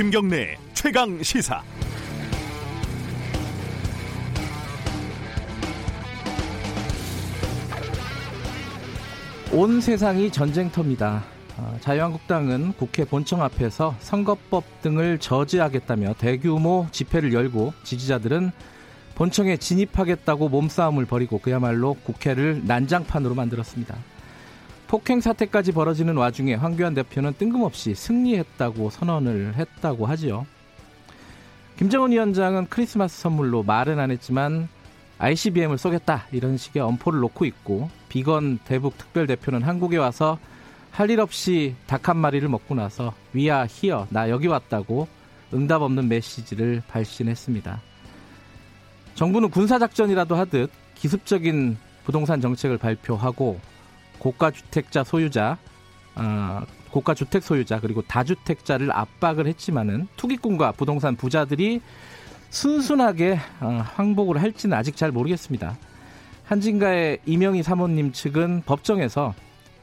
김경래 최강 시사. 온 세상이 전쟁터입니다. 어, 자유한국당은 국회 본청 앞에서 선거법 등을 저지하겠다며 대규모 집회를 열고 지지자들은 본청에 진입하겠다고 몸싸움을 벌이고 그야말로 국회를 난장판으로 만들었습니다. 폭행 사태까지 벌어지는 와중에 황교안 대표는 뜬금없이 승리했다고 선언을 했다고 하지요. 김정은 위원장은 크리스마스 선물로 말은 안 했지만 ICBM을 쏘겠다 이런 식의 엄포를 놓고 있고 비건 대북 특별 대표는 한국에 와서 할 일 없이 닭 한 마리를 먹고 나서 위아 히어 나 여기 왔다고 응답 없는 메시지를 발신했습니다. 정부는 군사 작전이라도 하듯 기습적인 부동산 정책을 발표하고 고가 주택자 소유자, 어, 고가 주택 소유자 그리고 다주택자를 압박을 했지만은 투기꾼과 부동산 부자들이 순순하게 어, 항복을 할지는 아직 잘 모르겠습니다. 한진가의 이명희 사모님 측은 법정에서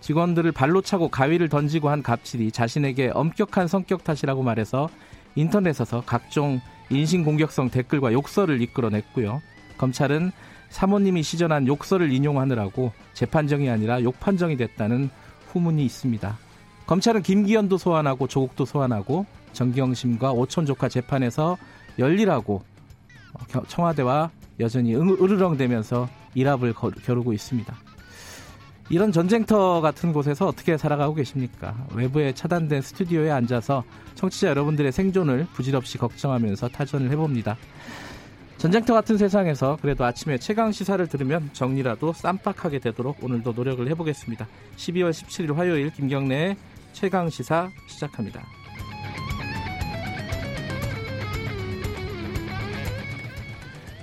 직원들을 발로 차고 가위를 던지고 한 갑질이 자신에게 엄격한 성격 탓이라고 말해서 인터넷에서 각종 인신공격성 댓글과 욕설을 이끌어냈고요. 검찰은 사모님이 시전한 욕설을 인용하느라고 재판정이 아니라 욕판정이 됐다는 후문이 있습니다. 검찰은 김기현도 소환하고 조국도 소환하고 정경심과 오촌 조카 재판에서 열리라고 청와대와 여전히 으르렁대면서 일합을 겨루고 있습니다. 이런 전쟁터 같은 곳에서 어떻게 살아가고 계십니까? 외부에 차단된 스튜디오에 앉아서 청취자 여러분들의 생존을 부질없이 걱정하면서 타전을 해봅니다. 전쟁터 같은 세상에서 그래도 아침에 최강 시사를 들으면 정리라도 쌈박하게 되도록 오늘도 노력을 해보겠습니다. 12월 17일 화요일 김경래의 최강 시사 시작합니다.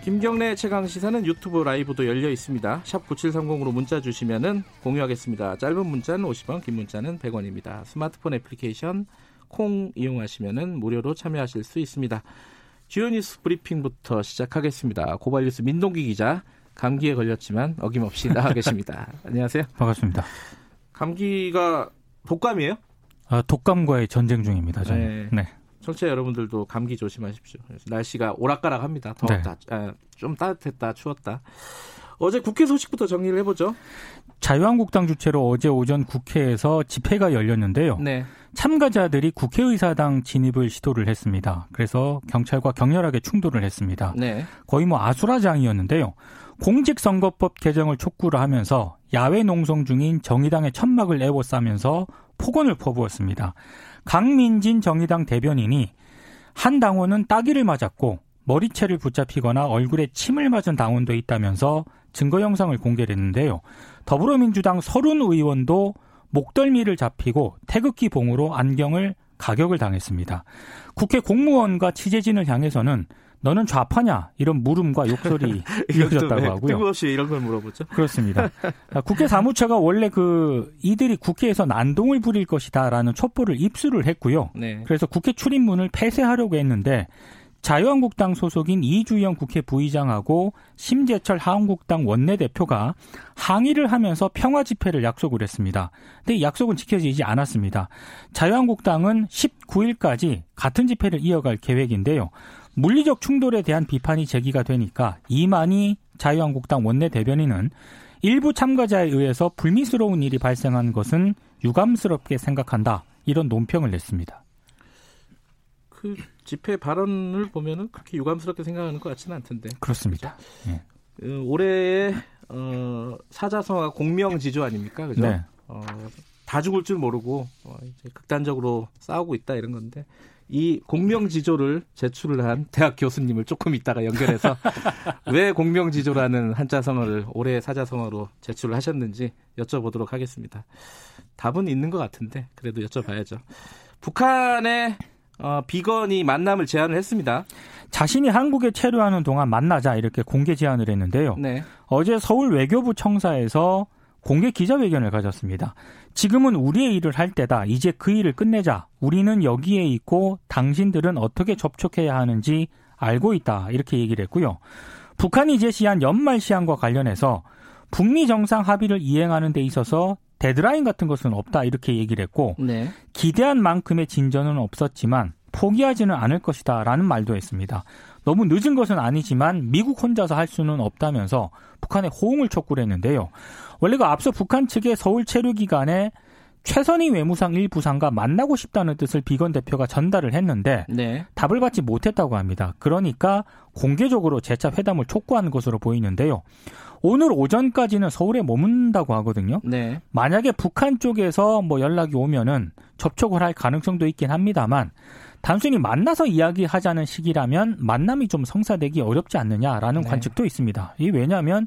김경래 최강 시사는 유튜브 라이브도 열려 있습니다. 샵 9730으로 문자 주시면은 공유하겠습니다. 짧은 문자는 50원, 긴 문자는 100원입니다. 스마트폰 애플리케이션 콩 이용하시면은 무료로 참여하실 수 있습니다. 주요 뉴스 브리핑부터 시작하겠습니다. 고발뉴스 민동기 기자 감기에 걸렸지만 어김없이 나와 계십니다. 안녕하세요. 반갑습니다. 감기가 독감이에요? 아, 독감과의 전쟁 중입니다. 저는. 네. 네. 청취자 여러분들도 감기 조심하십시오. 날씨가 오락가락합니다. 더웠다, 네. 아, 좀 따뜻했다, 추웠다. 어제 국회 소식부터 정리를 해보죠. 자유한국당 주최로 어제 오전 국회에서 집회가 열렸는데요. 네. 참가자들이 국회의사당 진입을 시도를 했습니다. 그래서 경찰과 격렬하게 충돌을 했습니다. 네. 거의 뭐 아수라장이었는데요. 공직선거법 개정을 촉구를 하면서 야외 농성 중인 정의당의 천막을 에워싸면서 폭언을 퍼부었습니다. 강민진 정의당 대변인이 한 당원은 따기를 맞았고 머리채를 붙잡히거나 얼굴에 침을 맞은 당원도 있다면서 증거 영상을 공개했는데요. 더불어민주당 서른 의원도 목덜미를 잡히고 태극기 봉으로 안경을 가격을 당했습니다. 국회 공무원과 취재진을 향해서는 너는 좌파냐 이런 물음과 욕설이 이어졌다고 하고요. 뜬금없이 이런 걸 물어보죠. 그렇습니다. 국회 사무처가 원래 그 이들이 국회에서 난동을 부릴 것이다라는 촛불을 입수를 했고요. 네. 그래서 국회 출입문을 폐쇄하려고 했는데 자유한국당 소속인 이주영 국회 부의장하고 심재철 하한국당 원내대표가 항의를 하면서 평화 집회를 약속을 했습니다. 근데 이 약속은 지켜지지 않았습니다. 자유한국당은 19일까지 같은 집회를 이어갈 계획인데요. 물리적 충돌에 대한 비판이 제기가 되니까 이만희 자유한국당 원내대변인은 일부 참가자에 의해서 불미스러운 일이 발생한 것은 유감스럽게 생각한다. 이런 논평을 냈습니다. 그 집회 발언을 보면은 그렇게 유감스럽게 생각하는 것 같지는 않던데. 그렇습니다. 예. 그 올해의 어, 사자성어가 공명지조 아닙니까? 그죠? 네. 어, 다 죽을 줄 모르고 어, 이제 극단적으로 싸우고 있다 이런 건데 이 공명지조를 제출을 한 대학 교수님을 조금 있다가 연결해서 왜 공명지조라는 한자성어를 올해 사자성어로 제출을 하셨는지 여쭤보도록 하겠습니다. 답은 있는 것 같은데 그래도 여쭤봐야죠. 북한의 어, 비건이 만남을 제안을 했습니다. 자신이 한국에 체류하는 동안 만나자 이렇게 공개 제안을 했는데요. 네. 어제 서울 외교부 청사에서 공개 기자회견을 가졌습니다. 지금은 우리의 일을 할 때다. 이제 그 일을 끝내자. 우리는 여기에 있고 당신들은 어떻게 접촉해야 하는지 알고 있다. 이렇게 얘기를 했고요. 북한이 제시한 연말 시한과 관련해서 북미 정상 합의를 이행하는 데 있어서 데드라인 같은 것은 없다 이렇게 얘기를 했고 네. 기대한 만큼의 진전은 없었지만 포기하지는 않을 것이다라는 말도 했습니다. 너무 늦은 것은 아니지만 미국 혼자서 할 수는 없다면서 북한의 호응을 촉구를 했는데요. 원래가 앞서 북한 측의 서울 체류 기간에 최선희 외무상 일부상과 만나고 싶다는 뜻을 비건 대표가 전달을 했는데 네. 답을 받지 못했다고 합니다. 그러니까 공개적으로 재차 회담을 촉구한 것으로 보이는데요. 오늘 오전까지는 서울에 머문다고 하거든요. 네. 만약에 북한 쪽에서 뭐 연락이 오면은 접촉을 할 가능성도 있긴 합니다만 단순히 만나서 이야기하자는 시기라면 만남이 좀 성사되기 어렵지 않느냐라는 네. 관측도 있습니다. 이 왜냐하면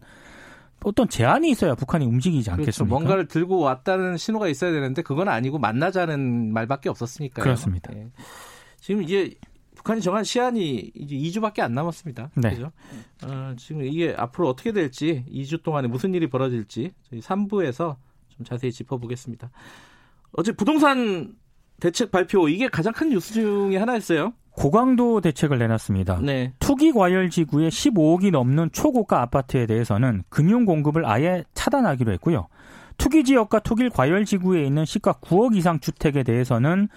어떤 제한이 있어야 북한이 움직이지 그렇죠. 않겠습니까? 그렇죠. 뭔가를 들고 왔다는 신호가 있어야 되는데 그건 아니고 만나자는 말밖에 없었으니까요. 그렇습니다. 네. 지금 이제 북한이 정한 시한이 이제 2주밖에 안 남았습니다. 네. 그죠? 어, 지금 이게 앞으로 어떻게 될지 2주 동안에 무슨 일이 벌어질지 저희 3부에서 좀 자세히 짚어보겠습니다. 어제 부동산 대책 발표 이게 가장 큰 뉴스 중에 하나였어요. 고강도 대책을 내놨습니다. 네. 투기 과열 지구의 15억이 넘는 초고가 아파트에 대해서는 금융 공급을 아예 차단하기로 했고요. 투기 지역과 투기 과열 지구에 있는 시가 9억 이상 주택에 대해서는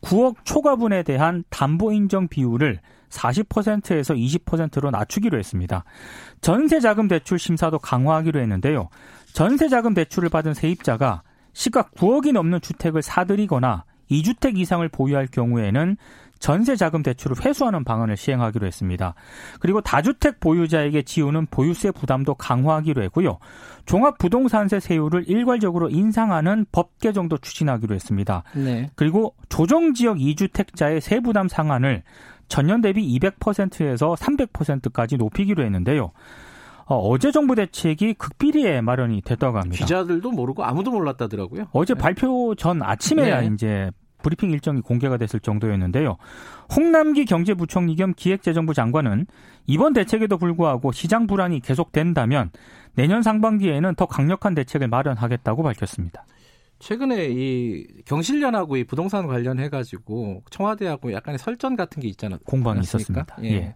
9억 초과분에 대한 담보 인정 비율을 40%에서 20%로 낮추기로 했습니다. 전세 자금 대출 심사도 강화하기로 했는데요. 전세 자금 대출을 받은 세입자가 시가 9억이 넘는 주택을 사들이거나 2주택 이상을 보유할 경우에는 전세 자금 대출을 회수하는 방안을 시행하기로 했습니다. 그리고 다주택 보유자에게 지우는 보유세 부담도 강화하기로 했고요. 종합부동산세 세율을 일괄적으로 인상하는 법 개정도 추진하기로 했습니다. 네. 그리고 조정지역 2주택자의 세부담 상한을 전년 대비 200%에서 300%까지 높이기로 했는데요. 어, 제 정부 대책이 극비리에 마련이 됐다고 합니다. 기자들도 모르고 아무도 몰랐다더라고요. 어제 네. 발표 전 아침에야 네. 이제 브리핑 일정이 공개가 됐을 정도였는데요. 홍남기 경제부총리 겸 기획재정부 장관은 이번 대책에도 불구하고 시장 불안이 계속된다면 내년 상반기에는 더 강력한 대책을 마련하겠다고 밝혔습니다. 최근에 이 경실련하고 이 부동산 관련해 가지고 청와대하고 약간의 설전 같은 게 있잖아요. 공방이 있었습니다. 예. 예.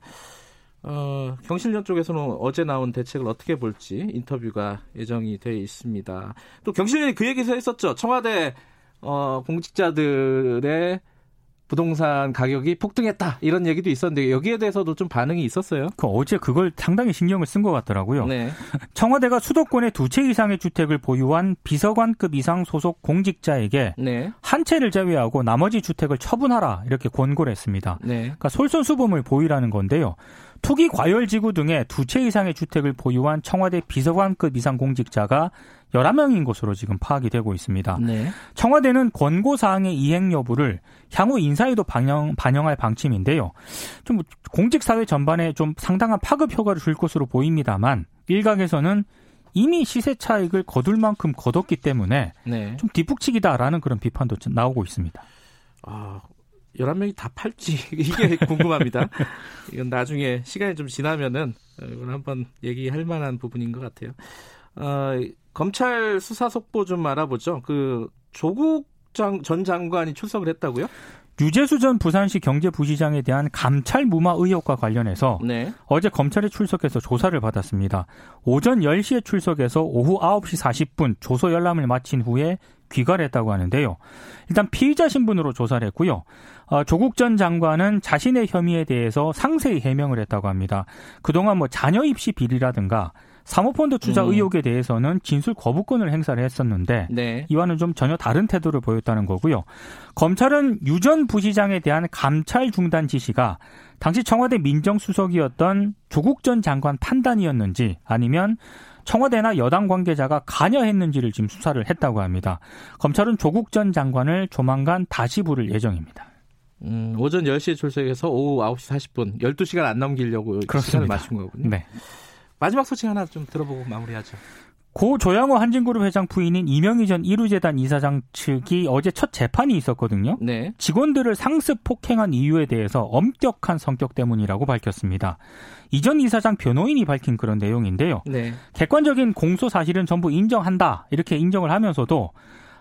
어, 경실련 쪽에서는 어제 나온 대책을 어떻게 볼지 인터뷰가 예정이 돼 있습니다. 또 경실련이 그 얘기도 했었죠. 청와대 어, 공직자들의 부동산 가격이 폭등했다 이런 얘기도 있었는데 여기에 대해서도 좀 반응이 있었어요. 그 어제 그걸 상당히 신경을 쓴 것 같더라고요. 네. 청와대가 수도권에 두 채 이상의 주택을 보유한 비서관급 이상 소속 공직자에게 네. 한 채를 제외하고 나머지 주택을 처분하라 이렇게 권고를 했습니다. 네. 그러니까 솔선수범을 보이라는 건데요. 투기 과열 지구 등의 두 채 이상의 주택을 보유한 청와대 비서관급 이상 공직자가 11명인 것으로 지금 파악이 되고 있습니다. 네. 청와대는 권고 사항의 이행 여부를 향후 인사에도 반영, 반영할 방침인데요. 좀 공직 사회 전반에 좀 상당한 파급 효과를 줄 것으로 보입니다만 일각에서는 이미 시세 차익을 거둘 만큼 거뒀기 때문에 네. 좀 뒷북치기다라는 그런 비판도 나오고 있습니다. 아, 11명이 다 팔지 이게 궁금합니다. 이건 나중에 시간이 좀 지나면은 이건 한번 얘기할 만한 부분인 것 같아요. 어, 검찰 수사 속보 좀 알아보죠. 그 조국 장, 전 장관이 출석을 했다고요? 유재수 전 부산시 경제부시장에 대한 감찰 무마 의혹과 관련해서 네. 어제 검찰에 출석해서 조사를 받았습니다. 오전 10시에 출석해서 오후 9시 40분 조서 열람을 마친 후에 귀가했다고 하는데요. 일단 피의자 신분으로 조사를 했고요. 어, 조국 전 장관은 자신의 혐의에 대해서 상세히 해명을 했다고 합니다. 그동안 뭐 자녀 입시 비리라든가 사모펀드 투자 음. 의혹에 대해서는 진술 거부권을 행사를 했었는데 네. 이와는 좀 전혀 다른 태도를 보였다는 거고요. 검찰은 유 전 부시장에 대한 감찰 중단 지시가 당시 청와대 민정수석이었던 조국 전 장관 판단이었는지 아니면 청와대나 여당 관계자가 관여했는지를 지금 수사를 했다고 합니다. 검찰은 조국 전 장관을 조만간 다시 부를 예정입니다. 음, 오전 10시에 출석해서 오후 9시 40분, 12시간 안 넘기려고 그렇습니다. 시간을 맞춘 거군요. 네. 마지막 소식 하나 좀 들어보고 마무리하죠. 고 조양호 한진그룹 회장 부인인 이명희 전 이루재단 이사장 측이 어제 첫 재판이 있었거든요. 네. 직원들을 상습 폭행한 이유에 대해서 엄격한 성격 때문이라고 밝혔습니다. 이전 이사장 변호인이 밝힌 그런 내용인데요. 네. 객관적인 공소 사실은 전부 인정한다 이렇게 인정을 하면서도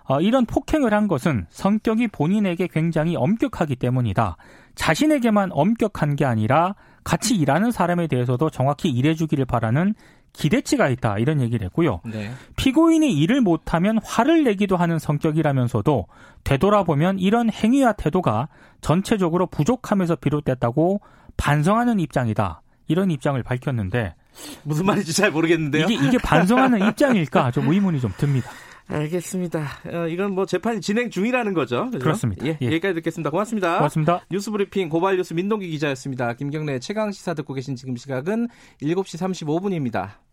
어, 이런 폭행을 한 것은 성격이 본인에게 굉장히 엄격하기 때문이다. 자신에게만 엄격한 게 아니라 같이 일하는 사람에 대해서도 정확히 일해주기를 바라는 기대치가 있다 이런 얘기를 했고요. 네. 피고인이 일을 못하면 화를 내기도 하는 성격이라면서도 되돌아보면 이런 행위와 태도가 전체적으로 부족함에서 비롯됐다고 반성하는 입장이다. 이런 입장을 밝혔는데 무슨 말인지 잘 모르겠는데요. 이게, 이게 반성하는 입장일까 좀 의문이 좀 듭니다. 알겠습니다. 어, 이건 뭐 재판이 진행 중이라는 거죠. 그죠? 그렇습니다 예, 예. 여기까지 듣겠습니다. 고맙습니다. 고맙습니다. 뉴스브리핑 고발뉴스 민동기 기자였습니다. 김경래 최강 시사 듣고 계신 지금 시각은 7시 35분입니다.